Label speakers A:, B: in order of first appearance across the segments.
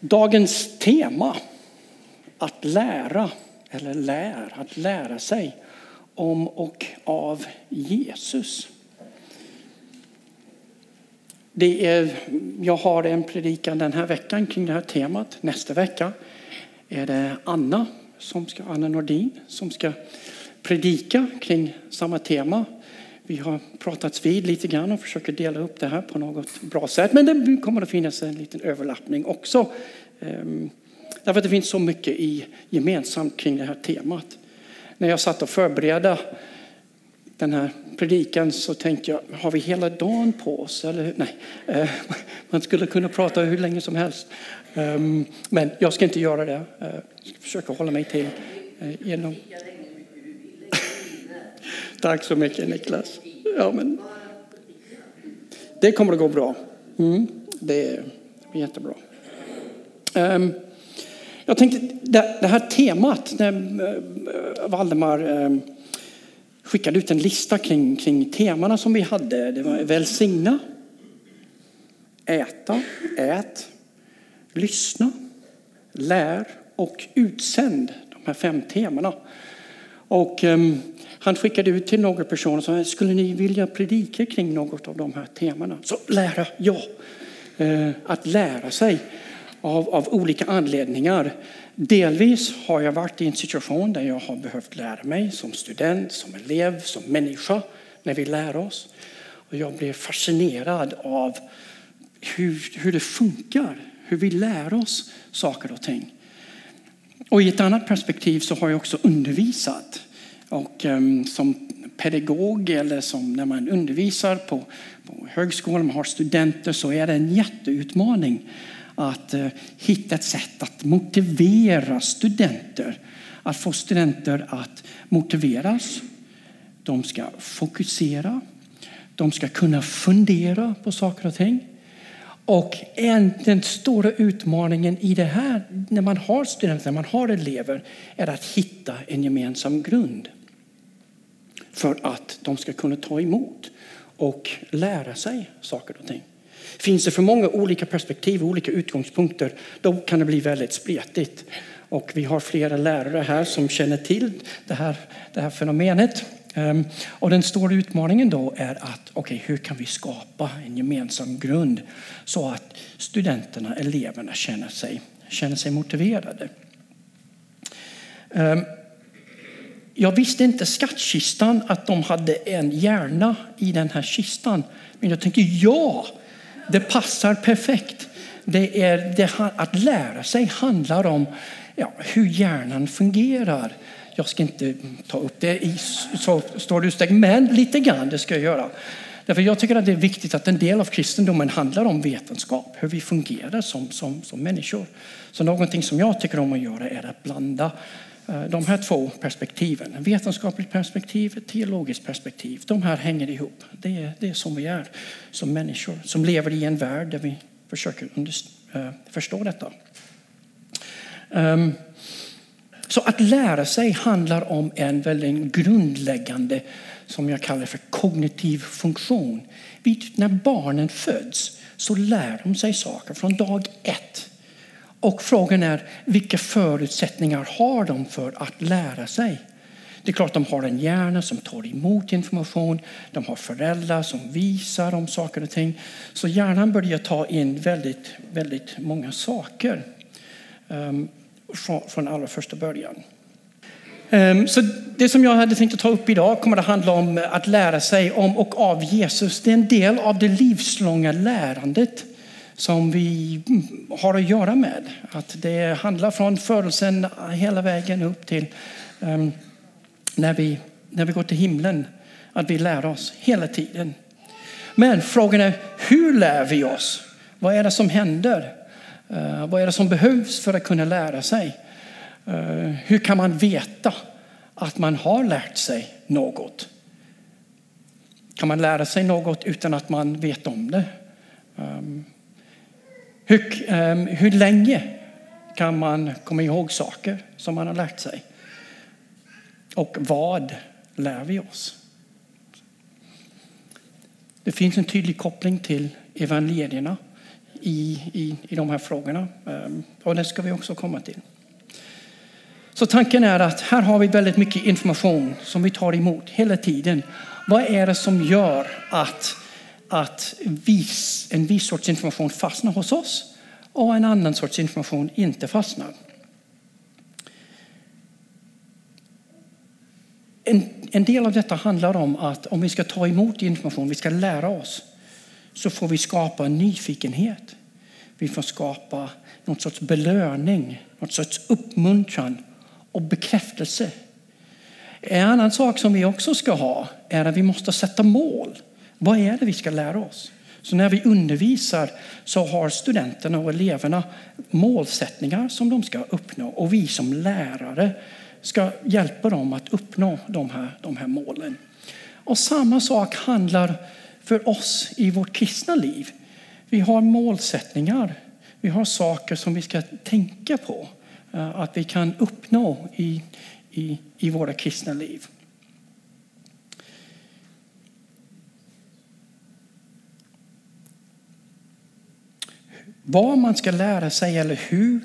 A: Dagens tema, att lära eller lär, att lära sig om och av Jesus. Det är, jag har en predikan den här veckan kring det här temat. Nästa vecka är det Anna, som ska, Anna Nordin som ska predika kring samma tema. Vi har pratats vid lite grann och försöker dela upp det här på något bra sätt. Men det kommer att finnas en liten överlappning också. Ehm, därför att det finns så mycket i, gemensamt kring det här temat. När jag satt och förberedde den här predikan så tänkte jag, har vi hela dagen på oss? Eller, nej, eh, man skulle kunna prata hur länge som helst. Ehm, men jag ska inte göra det. Eh, jag ska försöka hålla mig till eh, genom Tack så mycket Niklas. Ja, men det kommer att gå bra. Mm, det är jättebra. Um, jag tänkte det, det här temat när uh, eh, Valdemar um, skickade ut en lista kring, kring temana som vi hade. Det var välsigna, äta, ät, lyssna, lär och utsänd. De här fem temana. Och um, han skickade ut till några personer och sa, skulle ni vilja predika kring något av de här temana? Så lära, ja. Uh, att lära sig av, av olika anledningar. Delvis har jag varit i en situation där jag har behövt lära mig som student, som elev, som människa när vi lär oss. Och jag blev fascinerad av hur, hur det funkar, hur vi lär oss saker och ting. Och i ett annat perspektiv så har jag också undervisat. Och um, som pedagog eller som när man undervisar på, på högskolan, man har studenter, så är det en jätteutmaning att uh, hitta ett sätt att motivera studenter. Att få studenter att motiveras. De ska fokusera. De ska kunna fundera på saker och ting. Och en, den stora utmaningen i det här, när man har studenter, när man har elever, är att hitta en gemensam grund för att de ska kunna ta emot och lära sig saker och ting. Finns det för många olika perspektiv och olika utgångspunkter, då kan det bli väldigt spretigt. Och vi har flera lärare här som känner till det här, det här fenomenet. Ehm, och den stora utmaningen då är att okay, hur kan vi skapa en gemensam grund så att studenterna, eleverna känner sig, känner sig motiverade. Ehm, jag visste inte skattkistan att de hade en hjärna i den här kistan. Men jag tänkte ja, det passar perfekt. Det är, det, att lära sig handlar om ja, hur hjärnan fungerar. Jag ska inte ta upp det i så stor utsträckning, men lite grann det ska jag göra. Därför jag tycker att det är viktigt att en del av kristendomen handlar om vetenskap, hur vi fungerar som, som, som människor. Så någonting som jag tycker om att göra är att blanda eh, de här två perspektiven, vetenskapligt perspektiv, ett teologiskt perspektiv, de här hänger ihop. Det är, det är som vi är som människor som lever i en värld där vi försöker under, eh, förstå detta. Um, så att lära sig handlar om en väldigt grundläggande, som jag kallar för kognitiv funktion. När barnen föds så lär de sig saker från dag ett. Och frågan är vilka förutsättningar har de för att lära sig? Det är klart de har en hjärna som tar emot information. De har föräldrar som visar om saker och ting. Så hjärnan börjar ta in väldigt, väldigt många saker um, från, från allra första början. Ehm, så det som jag hade tänkt att ta upp idag kommer att handla om eh, att lära sig om och av Jesus. Det är en del av det livslånga lärandet som vi mm, har att göra med. Att det handlar från födelsen hela vägen upp till um, när, vi, när vi går till himlen. Att vi lär oss hela tiden. Men frågan är hur lär vi oss? Vad är det som händer? Eh, vad är det som behövs för att kunna lära sig? Eh, hur kan man veta att man har lärt sig något? Kan man lära sig något utan att man vet om det? Ehm, hur, ehm, hur länge kan man komma ihåg saker som man har lärt sig? Och vad lär vi oss? Det finns en tydlig koppling till evangelierna i, i, i de här frågorna. Ehm, och det ska vi också komma till. Så tanken är att här har vi väldigt mycket information som vi tar emot hela tiden. Vad är det som gör att, att vis, en viss sorts information fastnar hos oss och en annan sorts information inte fastnar? En, en del av detta handlar om att om vi ska ta emot information, vi ska lära oss, så får vi skapa en nyfikenhet. Vi får skapa någon sorts belöning, någon sorts uppmuntran och bekräftelse. En annan sak som vi också ska ha är att vi måste sätta mål. Vad är det vi ska lära oss? Så när vi undervisar så har studenterna och eleverna målsättningar som de ska uppnå och vi som lärare ska hjälpa dem att uppnå de här, de här målen. Och samma sak handlar för oss i vårt kristna liv. Vi har målsättningar. Vi har saker som vi ska tänka på eh, att vi kan uppnå i, i, i våra kristna liv. Vad man ska lära sig eller hur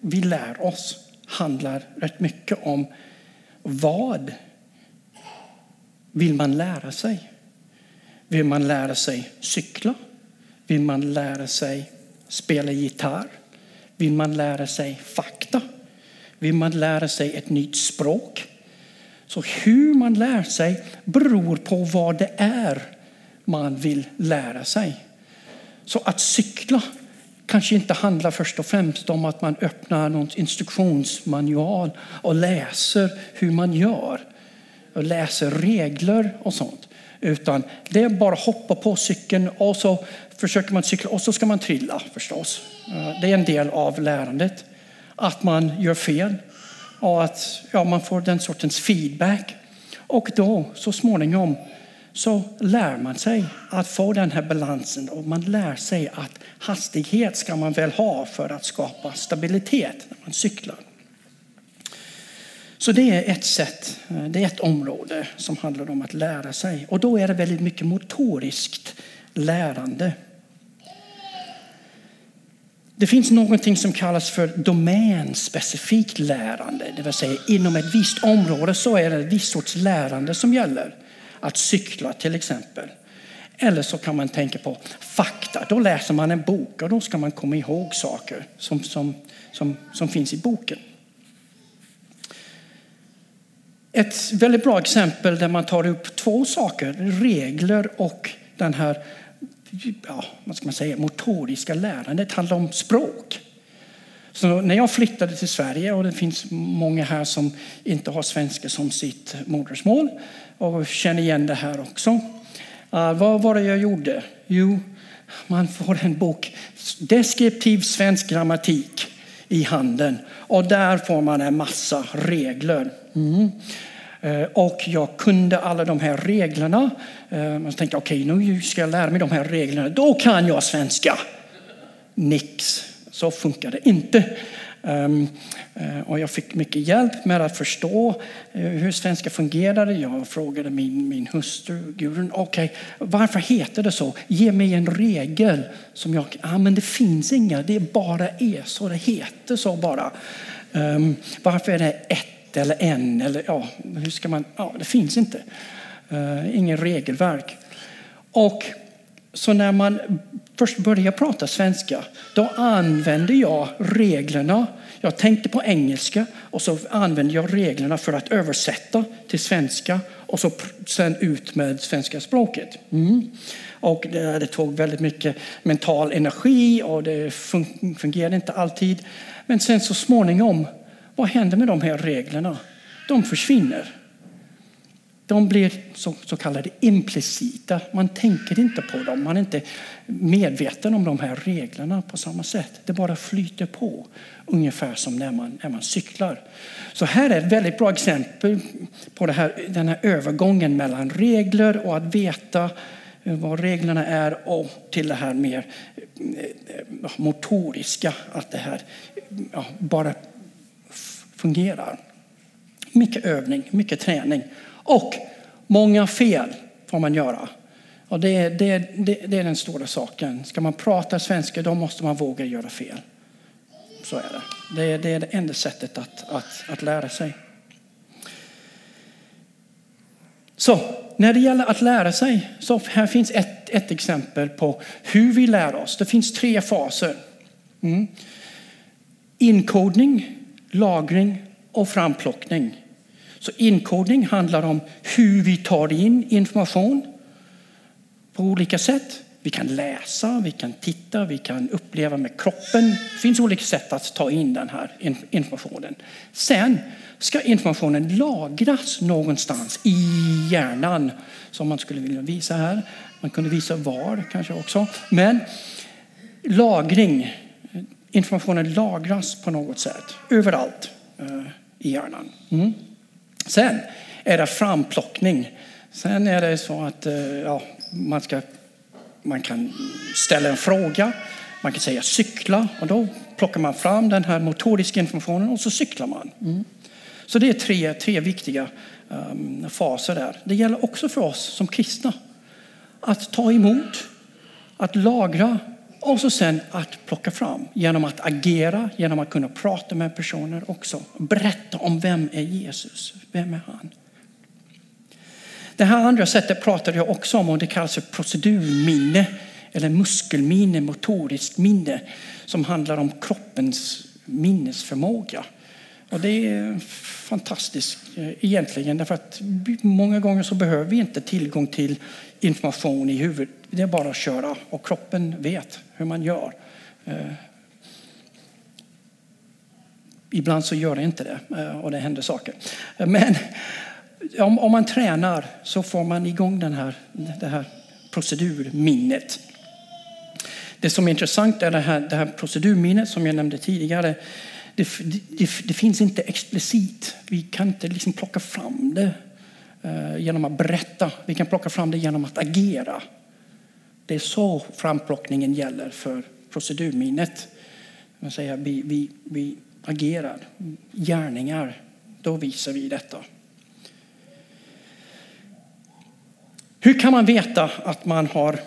A: vi lär oss handlar rätt mycket om vad vill man lära sig? Vill man lära sig cykla? Vill man lära sig spela gitarr? Vill man lära sig fakta? Vill man lära sig ett nytt språk? Så hur man lär sig beror på vad det är man vill lära sig. Så att cykla kanske inte handlar först och främst om att man öppnar någon instruktionsmanual och läser hur man gör. Och läser regler och sånt. Utan det är bara att hoppa på cykeln och så försöker man cykla och så ska man trilla förstås. Eh, det är en del av lärandet. Att man gör fel och att ja, man får den sortens feedback. Och då så småningom så lär man sig att få den här balansen och man lär sig att hastighet ska man väl ha för att skapa stabilitet när man cyklar. Så det är ett sätt, eh, det är ett område som handlar om att lära sig. Och då är det väldigt mycket motoriskt lärande. Det finns någonting som kallas för domänspecifikt lärande. Det vill säga inom ett visst område så är det ett visst sorts lärande som gäller. Att cykla till exempel. Eller så kan man tänka på fakta. Då läser man en bok och då ska man komma ihåg saker som, som, som, som finns i boken. Ett väldigt bra exempel där man tar upp två saker, regler och den här ja, vad ska man säga, motoriska lärandet handlar om språk. Så när jag flyttade till Sverige, och det finns många här som inte har svenska som sitt modersmål och känner igen det här också. Uh, vad var det jag gjorde? Jo, man får en bok, deskriptiv svensk grammatik i handen och där får man en massa regler. Mm. Eh, och jag kunde alla de här reglerna. Jag man tänkte okej, okay, nu ska jag lära mig de här reglerna. Då kan jag svenska. Nix, så funkar det inte. Ehm, eh, och jag fick mycket hjälp med att förstå eh, hur svenska fungerade. Jag frågade min, min hustru Gudrun, okay, varför heter det så? Ge mig en regel. som jag, ah, men Det finns inga, det bara är så. Det heter så bara. Um, varför är det ett eller en eller ja, hur ska man? Ja, det finns inte. Uh, ingen regelverk. Och så när man först börjar prata svenska, då använde jag reglerna. Jag tänkte på engelska och så använde jag reglerna för att översätta till svenska och så sen ut med svenska språket. Mm. Och det, det, tog väldigt mycket mental energi och det fungerade inte alltid. Men sen så småningom vad händer med de här reglerna? De försvinner. De blir så, så kallade implicita. Man tänker inte på dem. Man är inte medveten om de här reglerna på samma sätt. Det bara flyter på, ungefär som när man, när man cyklar. Så här är ett väldigt bra exempel på det här, den här övergången mellan regler och att veta eh, vad reglerna är och till det här mer eh, eh, motoriska. Att det här ja, bara fungerar. Mycket övning, mycket träning. Och många fel får man göra. Och det, det, det, det är den stora saken. Ska man prata svenska då måste man våga göra fel. Så är det. Det, det är det enda sättet att, att, att lära sig. Så när det gäller att lära sig, så här finns ett, ett exempel på hur vi lär oss. Det finns tre faser. Mm. Inkodning, lagring och framplockning. Så inkodning handlar om hur vi tar in information på olika sätt. Vi kan läsa, vi kan titta, vi kan uppleva med kroppen. Det finns olika sätt att ta in den här informationen. Sen ska informationen lagras någonstans i hjärnan som man skulle vilja visa här. Man kunde visa var kanske också. Men lagring, informationen lagras på något sätt överallt eh, i hjärnan. Mm. Sen är det framplockning. Sen är det så att eh, ja, man, ska, man kan ställa en fråga, man kan säga cykla och då plockar man fram den här motoriska informationen och så cyklar man. Mm. Så det är tre, tre viktiga um, faser där. Det gäller också för oss som kristna att ta emot, att lagra och så sen att plocka fram genom att agera, genom att kunna prata med personer också. Berätta om vem är Jesus? Vem är han? Det här andra sättet pratade jag också om och det kallas för procedurminne eller muskelminne, motoriskt minne som handlar om kroppens minnesförmåga. Och det är fantastiskt eh, egentligen därför att många gånger så behöver vi inte tillgång till information i huvudet. Det är bara att köra och kroppen vet hur man gör. Eh, ibland så gör det inte det eh, och det händer saker. Men om, man tränar så får man igång den här, det här procedurminnet. Det som är intressant är det här, det här procedurminnet som jag nämnde tidigare det, det, det, finns inte explicit. Vi kan inte liksom plocka fram det eh, genom att berätta. Vi kan plocka fram det genom att agera. Det är så framplockningen gäller för procedurminnet. Man säger, vi, vi, vi agerar, gärningar. Då visar vi detta. Hur kan man veta att man har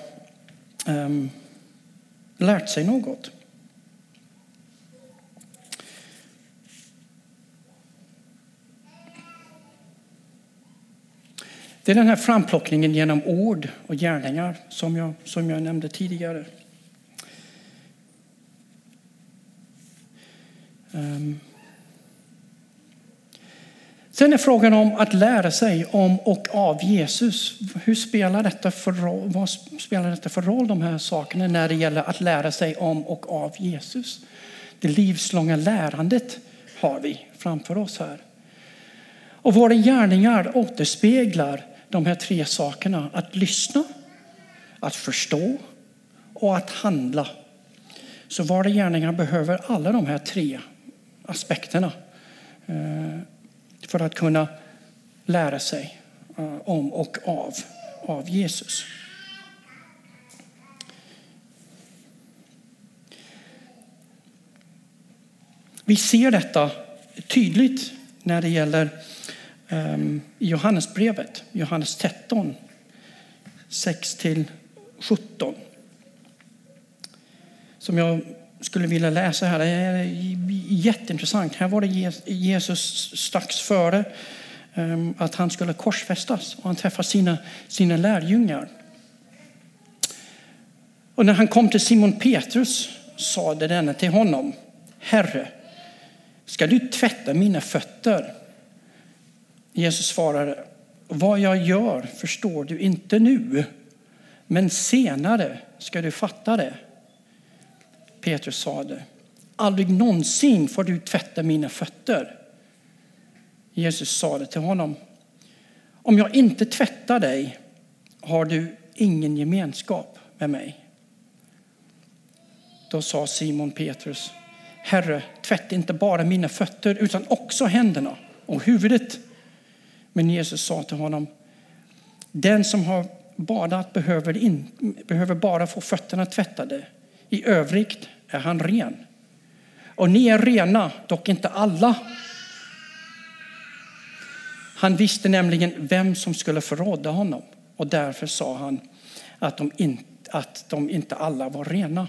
A: um, lärt sig något? Det är den här framplockningen genom ord och gärningar som jag, som jag nämnde tidigare. Um. Sen är frågan om att lära sig om och av Jesus. Hur spelar detta för roll, vad spelar detta för roll, de här sakerna, när det gäller att lära sig om och av Jesus? Det livslånga lärandet har vi framför oss här. Och våra gärningar återspeglar de här tre sakerna. Att lyssna, att förstå och att handla. Så våra gärningar behöver alla de här tre aspekterna eh, för att kunna lära sig eh, om och av, av Jesus. Vi ser detta tydligt när det gäller Ehm, Johannesbrevet, Johannes 13, 6-17. Som jag skulle vilja läsa här. Det är jätteintressant. Här var det Jesus strax före ehm, att han skulle korsfästas och han träffar sina, sina lärjungar. Och när han kom till Simon Petrus sade denne till honom, Herre, ska du tvätta mina fötter? Jesus svarade, vad jag gör förstår du inte nu, men senare ska du fatta det. Petrus sade, aldrig någonsin får du tvätta mina fötter. Jesus sade till honom, om jag inte tvättar dig har du ingen gemenskap med mig. Då sa Simon Petrus, Herre, tvätta inte bara mina fötter utan också händerna och huvudet. Men Jesus sa till honom, den som har badat behöver, in, behöver bara få fötterna tvättade. I övrigt är han ren. Och ni är rena, dock inte alla. Han visste nämligen vem som skulle förråda honom och därför sa han att de, in, att de inte alla var rena.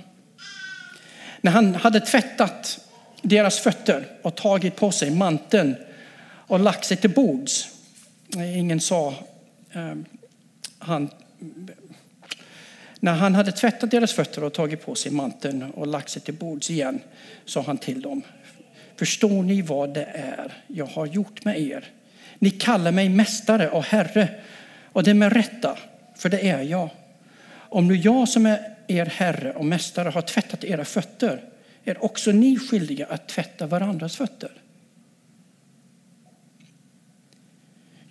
A: När han hade tvättat deras fötter och tagit på sig manteln och lagt sig till bords. Ingen sa eh, han när han hade tvättat deras fötter och tagit på sig manteln och lagt sig till bords igen sa han till dem. Förstår ni vad det är jag har gjort med er? Ni kallar mig mästare och herre och det är med rätta, för det är jag. Om nu jag som är er herre och mästare har tvättat era fötter är också ni skyldiga att tvätta varandras fötter.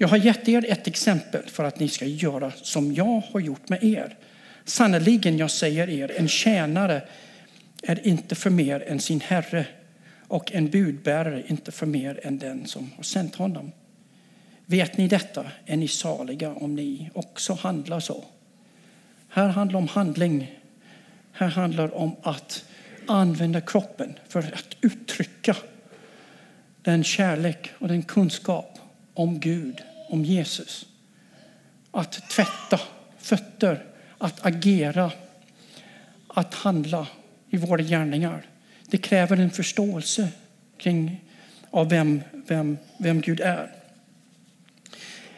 A: Jag har gett er ett exempel för att ni ska göra som jag har gjort med er. Sannerligen, jag säger er, en tjänare är inte för mer än sin herre och en budbärare inte för mer än den som har sänt honom. Vet ni detta är ni saliga om ni också handlar så. Här handlar om handling. Här handlar om att använda kroppen för att uttrycka den kärlek och den kunskap om Gud, om Jesus. Att tvätta fötter, att agera, att handla i våra gärningar. Det kräver en förståelse kring av vem, vem, vem Gud är.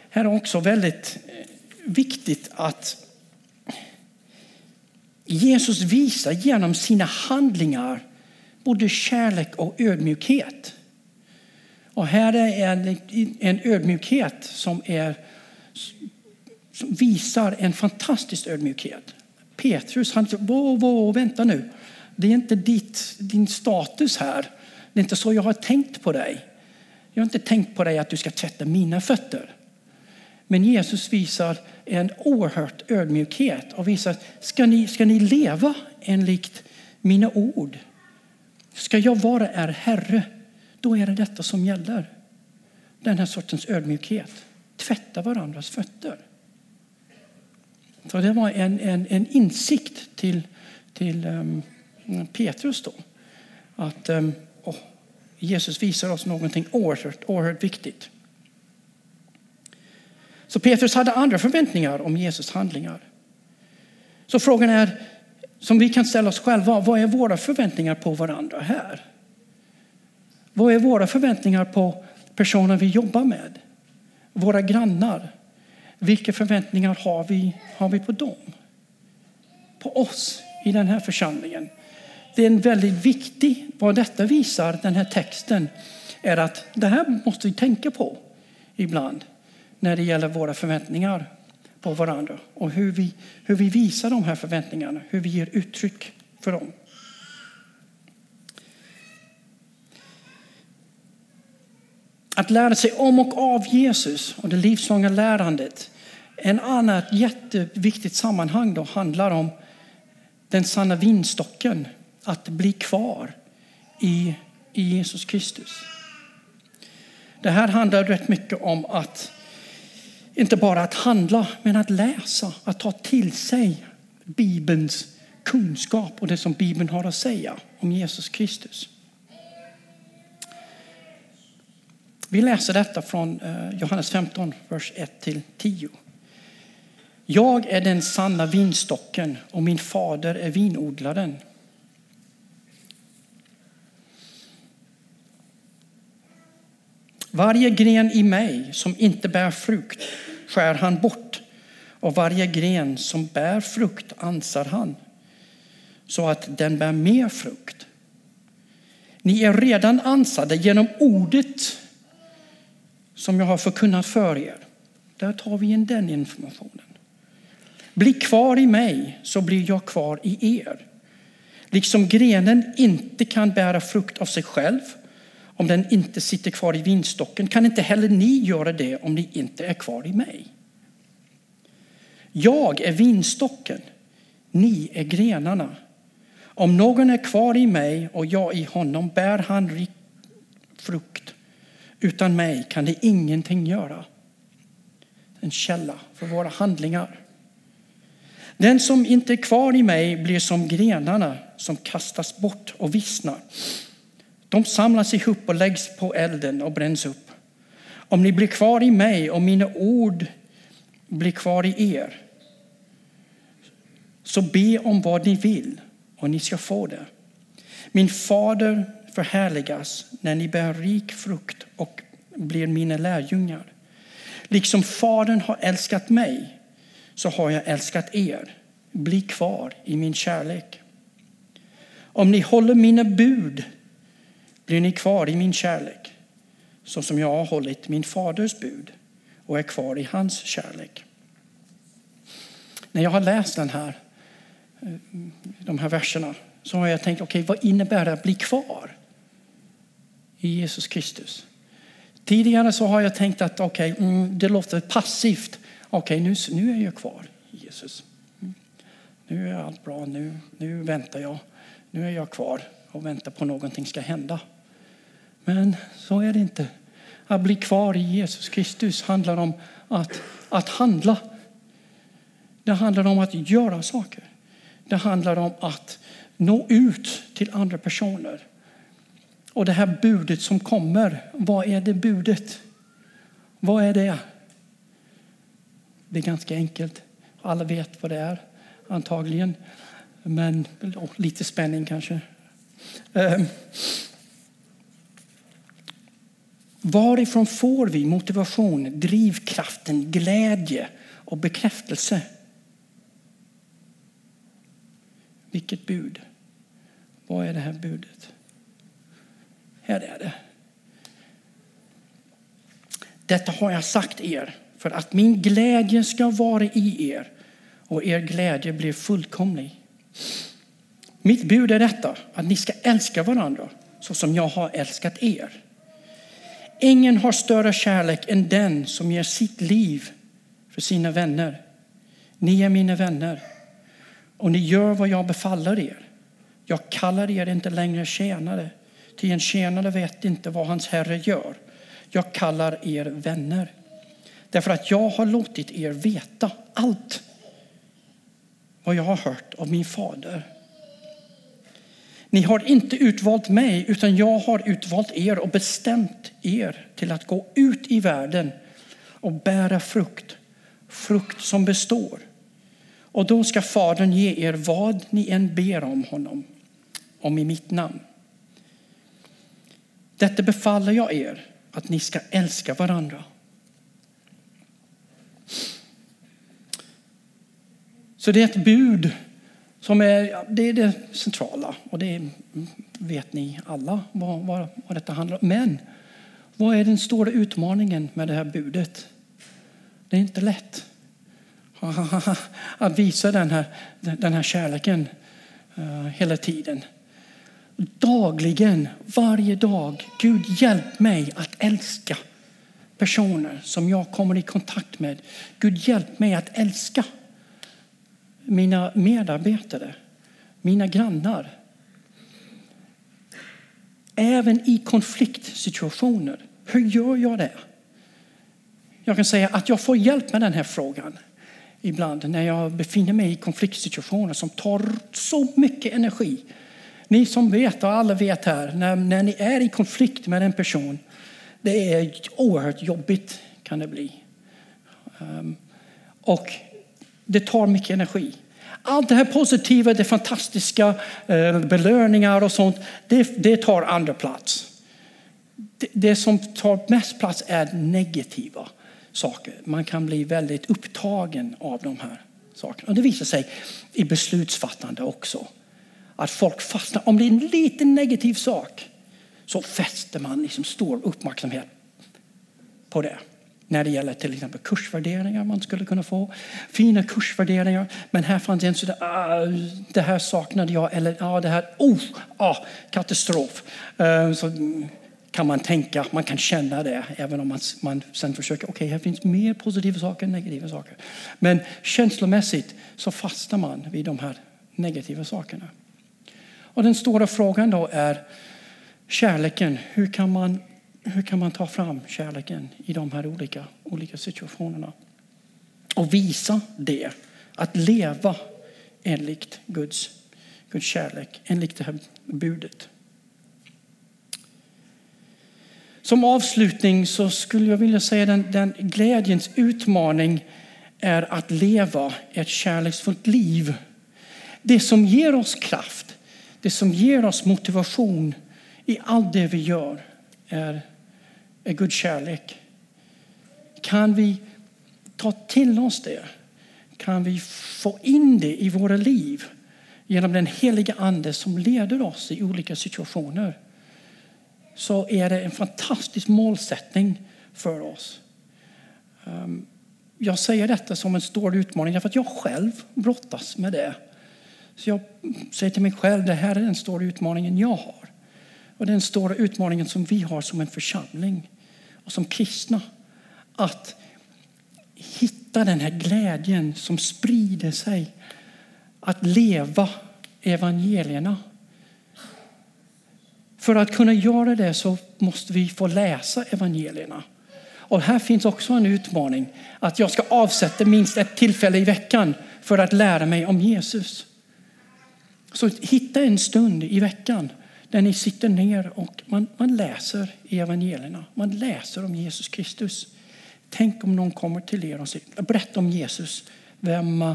A: Här är också väldigt viktigt att Jesus visar genom sina handlingar både kärlek och ödmjukhet. Och här är en, en ödmjukhet som, är, som visar en fantastisk ödmjukhet. Petrus, han säger, vänta nu. Det är inte ditt, din status här. Det är inte så jag har tänkt på dig. Jag har inte tänkt på dig att du ska tvätta mina fötter. Men Jesus visar en oerhört ödmjukhet och visar ska ni, ska ni leva enligt mina ord? Ska jag vara er herre? Då är det detta som gäller. Den här sortens ödmjukhet. Tvätta varandras fötter. Så det var en, en, en insikt till, till um, Petrus då. Att um, oh, Jesus visar oss någonting oerhört, oerhört viktigt. Så Petrus hade andra förväntningar om Jesus handlingar. Så frågan är, som vi kan ställa oss själva, vad är våra förväntningar på varandra här? Vad är våra förväntningar på personer vi jobbar med? Våra grannar? Vilka förväntningar har vi, har vi på dem? På oss i den här församlingen? Det är en väldigt viktig, vad detta visar, den här texten, är att det här måste vi tänka på ibland när det gäller våra förväntningar på varandra och hur vi, hur vi visar de här förväntningarna, hur vi ger uttryck för dem. Att lära sig om och av Jesus och det livslånga lärandet. En annat jätteviktigt sammanhang då handlar om den sanna vinstocken, att bli kvar i, i Jesus Kristus. Det här handlar rätt mycket om att inte bara att handla, men att läsa, att ta till sig Bibelns kunskap och det som Bibeln har att säga om Jesus Kristus. Vi läser detta från eh, Johannes 15, vers 1-10. Jag är den sanna vinstocken och min fader är vinodlaren. Varje gren i mig som inte bär frukt skär han bort och varje gren som bär frukt ansar han så att den bär mer frukt. Ni är redan ansade genom ordet som jag har förkunnat för er. Där tar vi in den informationen. Bli kvar i mig så blir jag kvar i er. Liksom grenen inte kan bära frukt av sig själv om den inte sitter kvar i vinstocken kan inte heller ni göra det om ni inte är kvar i mig. Jag är vinstocken, ni är grenarna. Om någon är kvar i mig och jag i honom bär han rik frukt. Utan mig kan ni ingenting göra. En källa för våra handlingar. Den som inte är kvar i mig blir som grenarna som kastas bort och vissnar. De samlas ihop och läggs på elden och bränns upp. Om ni blir kvar i mig och mina ord blir kvar i er Så be om vad ni vill och ni ska få det. Min fader förhärligas när ni bär rik frukt och blir mina lärjungar. Liksom Fadern har älskat mig så har jag älskat er. Bli kvar i min kärlek. Om ni håller mina bud blir ni kvar i min kärlek så som jag har hållit min faders bud och är kvar i hans kärlek. När jag har läst den här, eh, de här verserna så har jag tänkt, okej, okay, vad innebär det att bli kvar i Jesus Kristus? Tidigare så har jag tänkt att okay, mm, det låter passivt. Okej, okay, nu, nu är jag kvar i Jesus. Mm. Nu är allt bra, nu, nu väntar jag. Nu är jag kvar och väntar på att någonting ska hända. Men så är det inte. Att bli kvar i Jesus Kristus handlar om att, att handla. Det handlar om att göra saker. Det handlar om att nå ut till andra personer. Och det här budet som kommer, vad är det budet? Vad är det? Det är ganska enkelt. Alla vet vad det är, antagligen. Men lite spänning kanske. Eh. varifrån får vi motivation, drivkraften, glädje och bekräftelse? Vilket bud? Vad är det här budet? Här är det. Detta har jag sagt er för att min glädje ska vara i er och er glädje blir fullkomlig. Mitt bud är detta, att ni ska älska varandra så som jag har älskat er. Ingen har större kärlek än den som ger sitt liv för sina vänner. Ni är mina vänner och ni gör vad jag befaller er. Jag kallar er inte längre tjänare, ty en tjänare vet inte vad hans herre gör. Jag kallar er vänner, därför att jag har låtit er veta allt vad jag har hört av min fader. Ni har inte utvalt mig, utan jag har utvalt er och bestämt er till att gå ut i världen och bära frukt, frukt som består. Och då ska Fadern ge er vad ni än ber om honom, om i mitt namn. Detta befaller jag er, att ni ska älska varandra. Så det är ett bud som är det, är det centrala. Och det vet ni alla vad, vad, vad detta handlar om. Men vad är den stora utmaningen med det här budet? Det är inte lätt att visa den här, den här kärleken eh, hela tiden. Dagligen, varje dag. Gud hjälp mig att älska personer som jag kommer i kontakt med. Gud hjälp mig att älska mina medarbetare, mina grannar. Även i konfliktsituationer. Hur gör jag det? Jag kan säga att jag får hjälp med den här frågan ibland när jag befinner mig i konfliktsituationer som tar så mycket energi. Ni som vet, och alla vet här, när, när ni är i konflikt med en person, det är oerhört jobbigt kan det bli. Um, och det tar mycket energi. Allt det här positiva, det fantastiska, eh, belöningar och sånt, det, det tar andra plats. Det, det som tar mest plats är negativa saker. Man kan bli väldigt upptagen av de här sakerna. Och det visar sig i beslutsfattande också. Att folk fastnar. Om det är en liten negativ sak så fäster man liksom stor uppmärksamhet på det när det gäller till exempel kursvärderingar man skulle kunna få. Fina kursvärderingar. Men här fanns en sådär, ah, det här saknade jag. Eller ah, det här, oh, ah, katastrof. Uh, så kan man tänka, man kan känna det. Även om man, man sen försöker, okej okay, här finns mer positiva saker än negativa saker. Men känslomässigt så fastnar man vid de här negativa sakerna. Och den stora frågan då är kärleken. Hur kan man hur kan man ta fram kärleken i de här olika, olika situationerna? Och visa det, att leva enligt Guds, Guds kärlek, enligt det här budet. Som avslutning så skulle jag vilja säga den, den glädjens utmaning är att leva ett kärleksfullt liv det som ger oss kraft, det som ger oss motivation i allt det vi gör är, är Guds kärlek. Kan vi ta till oss det? Kan vi få in det i våra liv genom den heliga Ande som leder oss i olika situationer? Så är det en fantastisk målsättning för oss. Ehm, jag säger detta som en stor utmaning för att jag själv brottas med det. Så jag säger till mig själv, det här är den stora utmaningen jag har. Och den stora utmaningen som vi har som en församling och som kristna. Att hitta den här glädjen som sprider sig. Att leva evangelierna. För att kunna göra det så måste vi få läsa evangelierna. Och här finns också en utmaning. Att jag ska avsätta minst ett tillfälle i veckan för att lära mig om Jesus. Så hitta en stund i veckan där ni sitter ner och man, man läser i evangelierna. Man läser om Jesus Kristus. Tänk om någon kommer till er och säger, berätta om Jesus. Vem,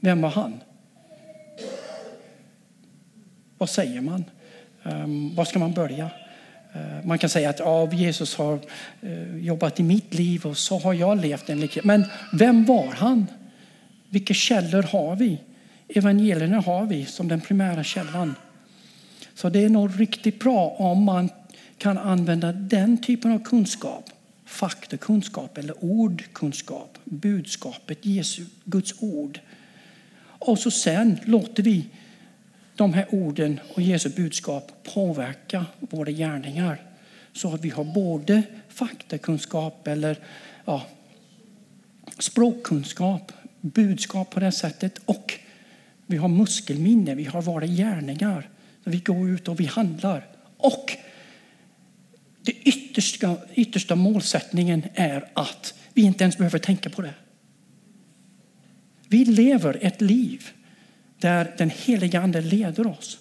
A: vem var han? Vad säger man? Um, var ska man börja? Uh, man kan säga att ja, Jesus har uh, jobbat i mitt liv och så har jag levt en likhet. Men vem var han? Vilka källor har vi? Evangelierna har vi som den primära källan. Så det är nog riktigt bra om man kan använda den typen av kunskap, faktakunskap eller ordkunskap, budskapet, Jesu, Guds ord. Och så sen låter vi de här orden och Jesu budskap påverka våra gärningar. Så att vi har både faktakunskap eller ja, språkkunskap, budskap på det sättet och vi har muskelminne, vi har våra gärningar. Vi går ut och vi handlar. Och den yttersta, yttersta målsättningen är att vi inte ens behöver tänka på det. Vi lever ett liv där den heliga Ande leder oss.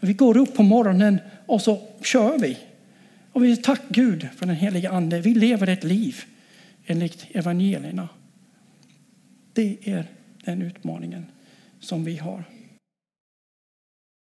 A: Vi går upp på morgonen och så kör vi. Och vi tack Gud för den heliga Ande. Vi lever ett liv enligt evangelierna. Det är den utmaningen som vi har.